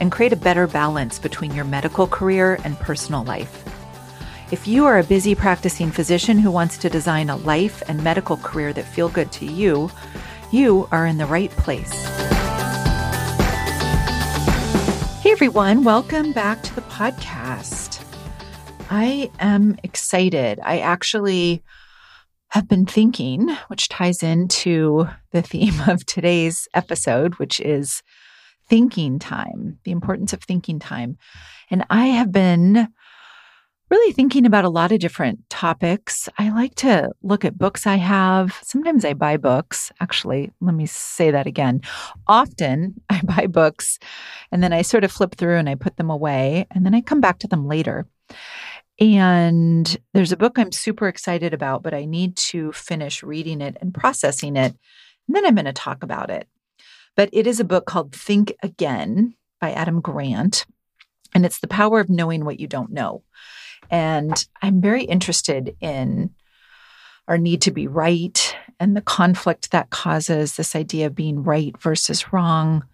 and create a better balance between your medical career and personal life. If you are a busy practicing physician who wants to design a life and medical career that feel good to you, you are in the right place. Hey everyone, welcome back to the podcast. I am excited. I actually have been thinking, which ties into the theme of today's episode, which is thinking time, the importance of thinking time. And I have been really thinking about a lot of different topics. I like to look at books I have. Sometimes I buy books. Actually, let me say that again. Often I buy books and then I sort of flip through and I put them away and then I come back to them later. And there's a book I'm super excited about, but I need to finish reading it and processing it. And then I'm going to talk about it. But it is a book called Think Again by Adam Grant. And it's the power of knowing what you don't know. And I'm very interested in our need to be right and the conflict that causes this idea of being right versus wrong.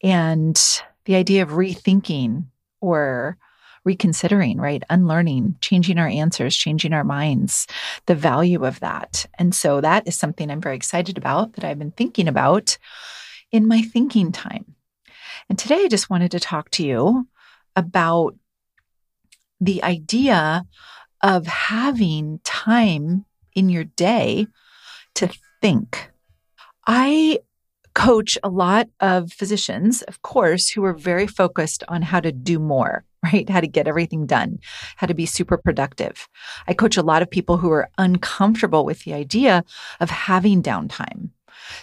And the idea of rethinking or reconsidering, right? Unlearning, changing our answers, changing our minds, the value of that. And so that is something I'm very excited about that I've been thinking about in my thinking time. And today I just wanted to talk to you about the idea of having time in your day to think. I coach a lot of physicians, of course, who are very focused on how to do more, right? How to get everything done, how to be super productive. I coach a lot of people who are uncomfortable with the idea of having downtime,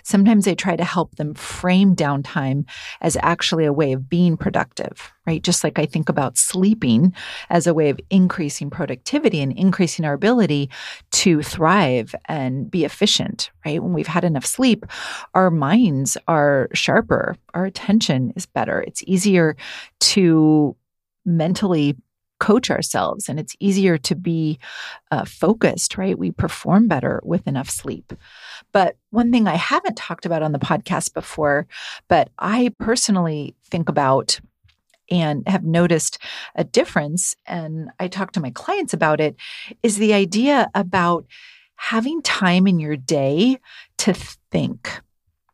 Sometimes I try to help them frame downtime as actually a way of being productive, right? Just like I think about sleeping as a way of increasing productivity and increasing our ability to thrive and be efficient, right? When we've had enough sleep, our minds are sharper, our attention is better. It's easier to mentally coach ourselves and it's easier to be uh, focused, right? We perform better with enough sleep. But one thing I haven't talked about on the podcast before, but I personally think about and have noticed a difference, and I talk to my clients about it, is the idea about having time in your day to think,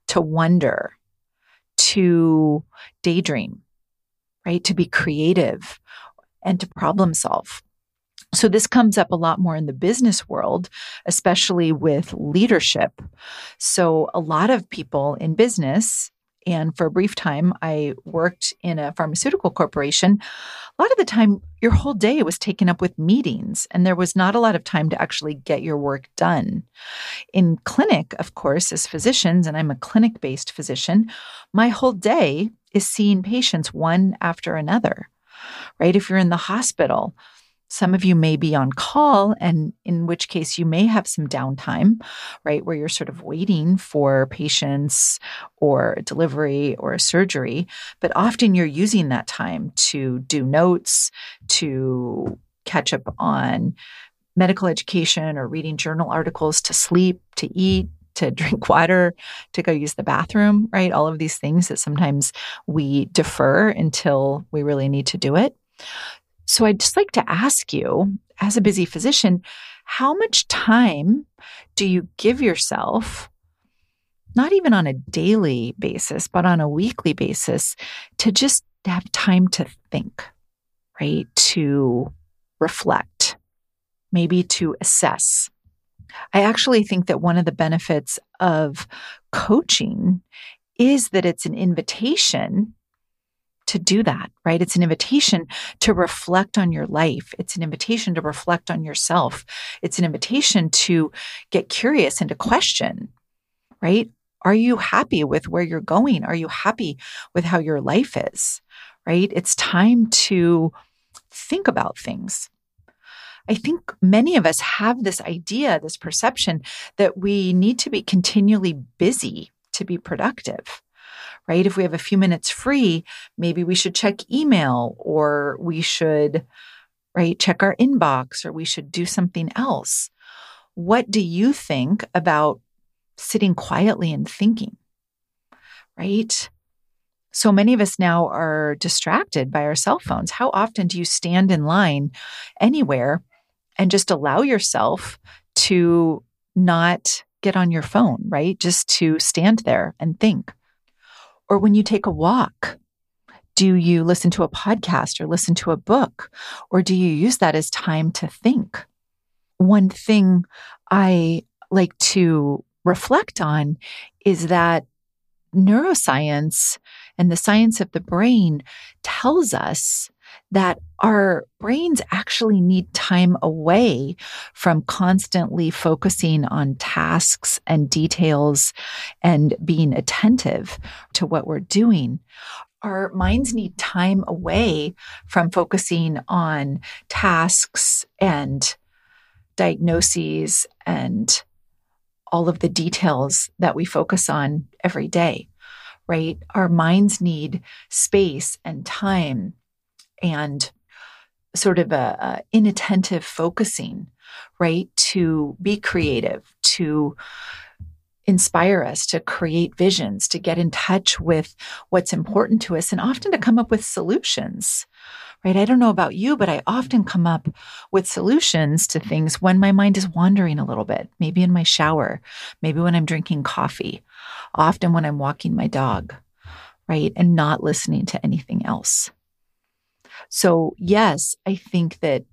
to wonder, to daydream, right? To be creative and to problem solve. So, this comes up a lot more in the business world, especially with leadership. So, a lot of people in business, and for a brief time, I worked in a pharmaceutical corporation. A lot of the time, your whole day was taken up with meetings, and there was not a lot of time to actually get your work done. In clinic, of course, as physicians, and I'm a clinic based physician, my whole day is seeing patients one after another, right? If you're in the hospital, some of you may be on call, and in which case you may have some downtime, right? Where you're sort of waiting for patients or delivery or surgery. But often you're using that time to do notes, to catch up on medical education or reading journal articles, to sleep, to eat, to drink water, to go use the bathroom, right? All of these things that sometimes we defer until we really need to do it. So I'd just like to ask you, as a busy physician, how much time do you give yourself, not even on a daily basis, but on a weekly basis, to just have time to think, right? To reflect, maybe to assess. I actually think that one of the benefits of coaching is that it's an invitation to do that, right? It's an invitation to reflect on your life. It's an invitation to reflect on yourself. It's an invitation to get curious and to question, right? Are you happy with where you're going? Are you happy with how your life is, right? It's time to think about things. I think many of us have this idea, this perception that we need to be continually busy to be productive, right? If we have a few minutes free, maybe we should check email or we should, right, check our inbox or we should do something else. What do you think about sitting quietly and thinking, right? So many of us now are distracted by our cell phones. How often do you stand in line anywhere and just allow yourself to not get on your phone, right? Just to stand there and think. Or when you take a walk, do you listen to a podcast or listen to a book? Or do you use that as time to think? One thing I like to reflect on is that neuroscience and the science of the brain tells us that our brains actually need time away from constantly focusing on tasks and details and being attentive to what we're doing. Our minds need time away from focusing on tasks and diagnoses and all of the details that we focus on every day, right? Our minds need space and time and sort of a, a inattentive focusing, right? To be creative, to inspire us to create visions, to get in touch with what's important to us, and often to come up with solutions. Right. I don't know about you, but I often come up with solutions to things when my mind is wandering a little bit, maybe in my shower, maybe when I'm drinking coffee, often when I'm walking my dog, right. And not listening to anything else. So, yes, I think that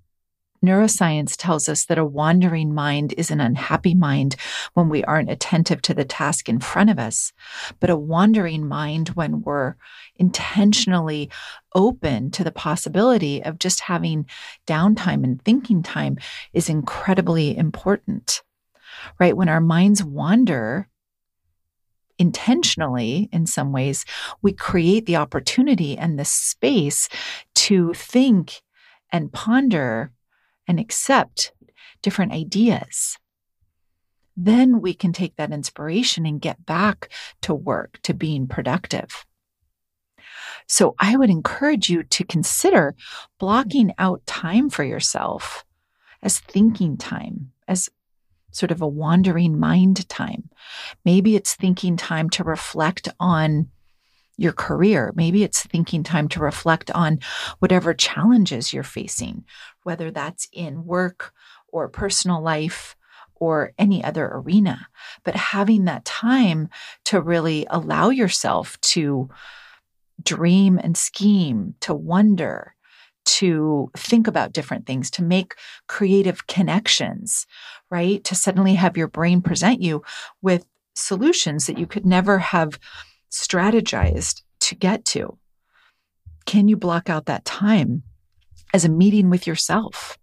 neuroscience tells us that a wandering mind is an unhappy mind when we aren't attentive to the task in front of us, but a wandering mind when we're intentionally open to the possibility of just having downtime and thinking time is incredibly important. Right? When our minds wander, intentionally in some ways, we create the opportunity and the space to think and ponder and accept different ideas. Then we can take that inspiration and get back to work, to being productive. So I would encourage you to consider blocking out time for yourself as thinking time, as sort of a wandering mind time. Maybe it's thinking time to reflect on your career. Maybe it's thinking time to reflect on whatever challenges you're facing, whether that's in work or personal life or any other arena. But having that time to really allow yourself to dream and scheme, to wonder, to think about different things, to make creative connections, right? To suddenly have your brain present you with solutions that you could never have strategized to get to. Can you block out that time as a meeting with yourself?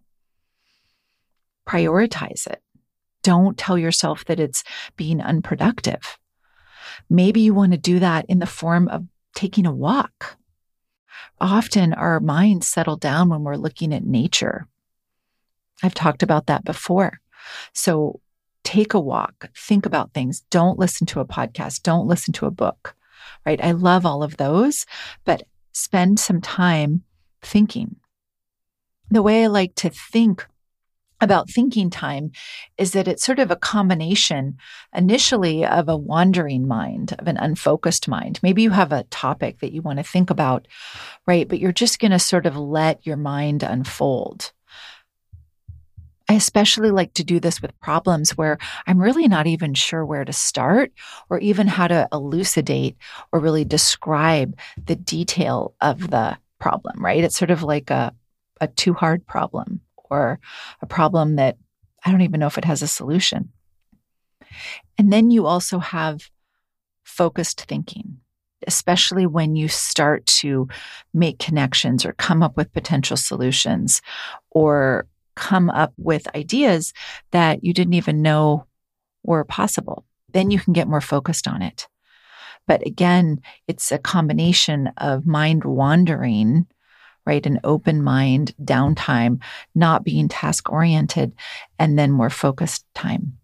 Prioritize it. Don't tell yourself that it's being unproductive. Maybe you want to do that in the form of taking a walk often our minds settle down when we're looking at nature. I've talked about that before. So take a walk, think about things. Don't listen to a podcast. Don't listen to a book, right? I love all of those, but spend some time thinking. The way I like to think about thinking time is that it's sort of a combination initially of a wandering mind, of an unfocused mind. Maybe you have a topic that you want to think about, right? But you're just going to sort of let your mind unfold. I especially like to do this with problems where I'm really not even sure where to start or even how to elucidate or really describe the detail of the problem, right? It's sort of like a, a too hard problem or a problem that I don't even know if it has a solution. And then you also have focused thinking, especially when you start to make connections or come up with potential solutions or come up with ideas that you didn't even know were possible. Then you can get more focused on it. But again, it's a combination of mind wandering right? An open mind, downtime, not being task oriented, and then more focused time.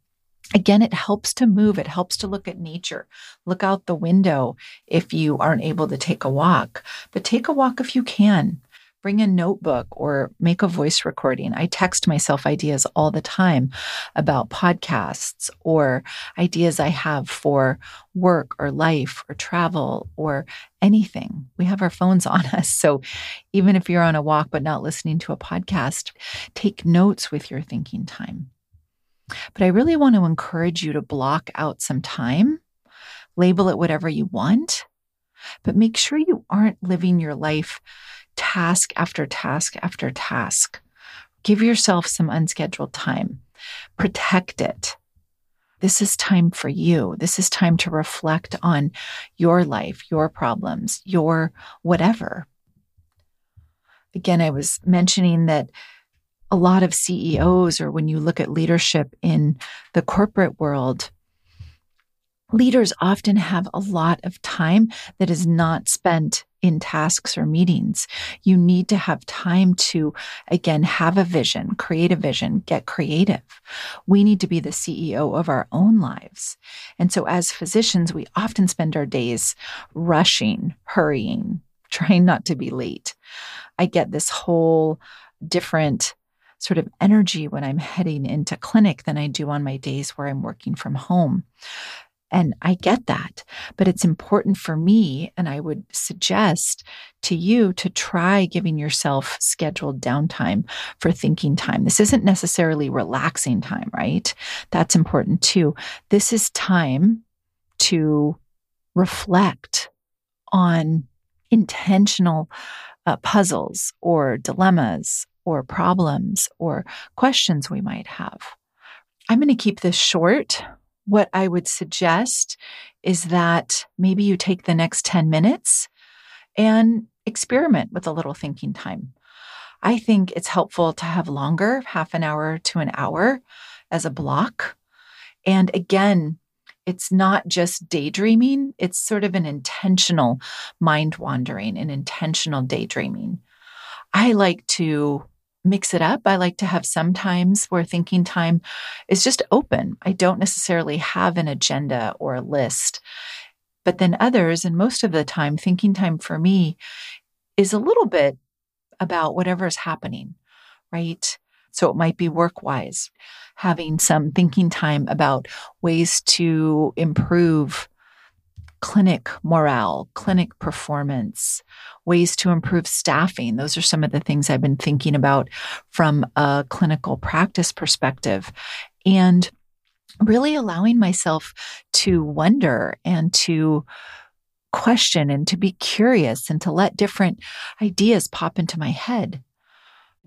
Again, it helps to move. It helps to look at nature. Look out the window if you aren't able to take a walk, but take a walk if you can bring a notebook or make a voice recording. I text myself ideas all the time about podcasts or ideas I have for work or life or travel or anything. We have our phones on us. So even if you're on a walk but not listening to a podcast, take notes with your thinking time. But I really want to encourage you to block out some time, label it whatever you want, but make sure you aren't living your life task after task after task. Give yourself some unscheduled time. Protect it. This is time for you. This is time to reflect on your life, your problems, your whatever. Again, I was mentioning that a lot of CEOs, or when you look at leadership in the corporate world, leaders often have a lot of time that is not spent in tasks or meetings. You need to have time to, again, have a vision, create a vision, get creative. We need to be the CEO of our own lives. And so as physicians, we often spend our days rushing, hurrying, trying not to be late. I get this whole different sort of energy when I'm heading into clinic than I do on my days where I'm working from home. And I get that, but it's important for me. And I would suggest to you to try giving yourself scheduled downtime for thinking time. This isn't necessarily relaxing time, right? That's important too. This is time to reflect on intentional uh, puzzles or dilemmas or problems or questions we might have. I'm going to keep this short what I would suggest is that maybe you take the next 10 minutes and experiment with a little thinking time. I think it's helpful to have longer, half an hour to an hour as a block. And again, it's not just daydreaming, it's sort of an intentional mind wandering, an intentional daydreaming. I like to mix it up. I like to have some times where thinking time is just open. I don't necessarily have an agenda or a list. But then others, and most of the time, thinking time for me is a little bit about whatever is happening, right? So it might be work wise, having some thinking time about ways to improve clinic morale, clinic performance, ways to improve staffing. Those are some of the things I've been thinking about from a clinical practice perspective. And really allowing myself to wonder and to question and to be curious and to let different ideas pop into my head.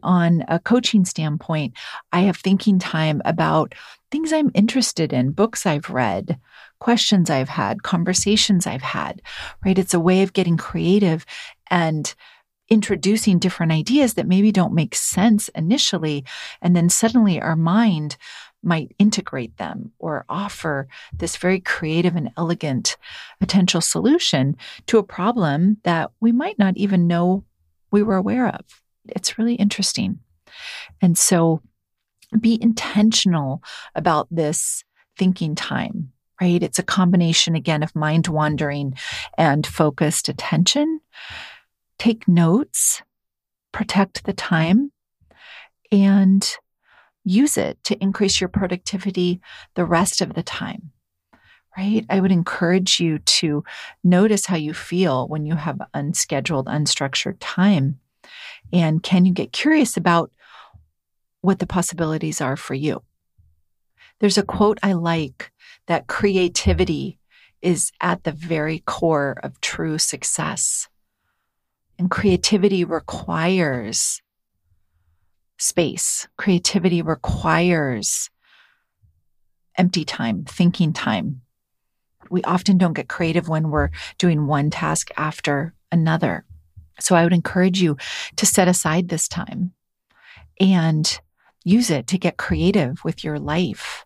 On a coaching standpoint, I have thinking time about things I'm interested in, books I've read, questions I've had, conversations I've had, right? It's a way of getting creative and introducing different ideas that maybe don't make sense initially. And then suddenly our mind might integrate them or offer this very creative and elegant potential solution to a problem that we might not even know we were aware of. It's really interesting. And so be intentional about this thinking time right? It's a combination again of mind wandering and focused attention. Take notes, protect the time, and use it to increase your productivity the rest of the time. Right? I would encourage you to notice how you feel when you have unscheduled, unstructured time. And can you get curious about what the possibilities are for you? There's a quote I like that creativity is at the very core of true success. And creativity requires space. Creativity requires empty time, thinking time. We often don't get creative when we're doing one task after another. So I would encourage you to set aside this time and use it to get creative with your life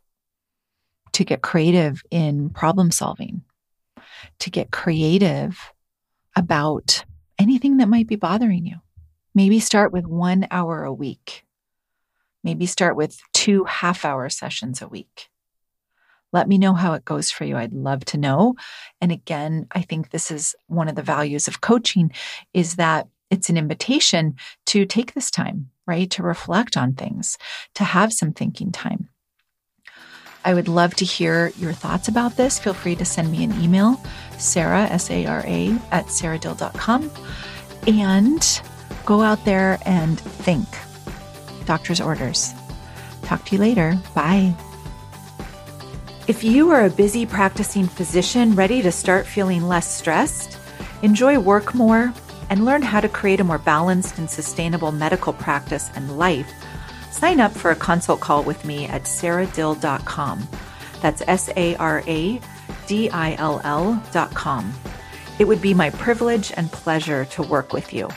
to get creative in problem solving, to get creative about anything that might be bothering you. Maybe start with one hour a week. Maybe start with two half hour sessions a week. Let me know how it goes for you. I'd love to know. And again, I think this is one of the values of coaching is that it's an invitation to take this time, right? To reflect on things, to have some thinking time. I would love to hear your thoughts about this. Feel free to send me an email, Sara, S A R A, at saradill.com. And go out there and think. Doctor's orders. Talk to you later. Bye. If you are a busy practicing physician ready to start feeling less stressed, enjoy work more, and learn how to create a more balanced and sustainable medical practice and life, sign up for a consult call with me at saradill.com. That's S A R A D I L L.com. It would be my privilege and pleasure to work with you.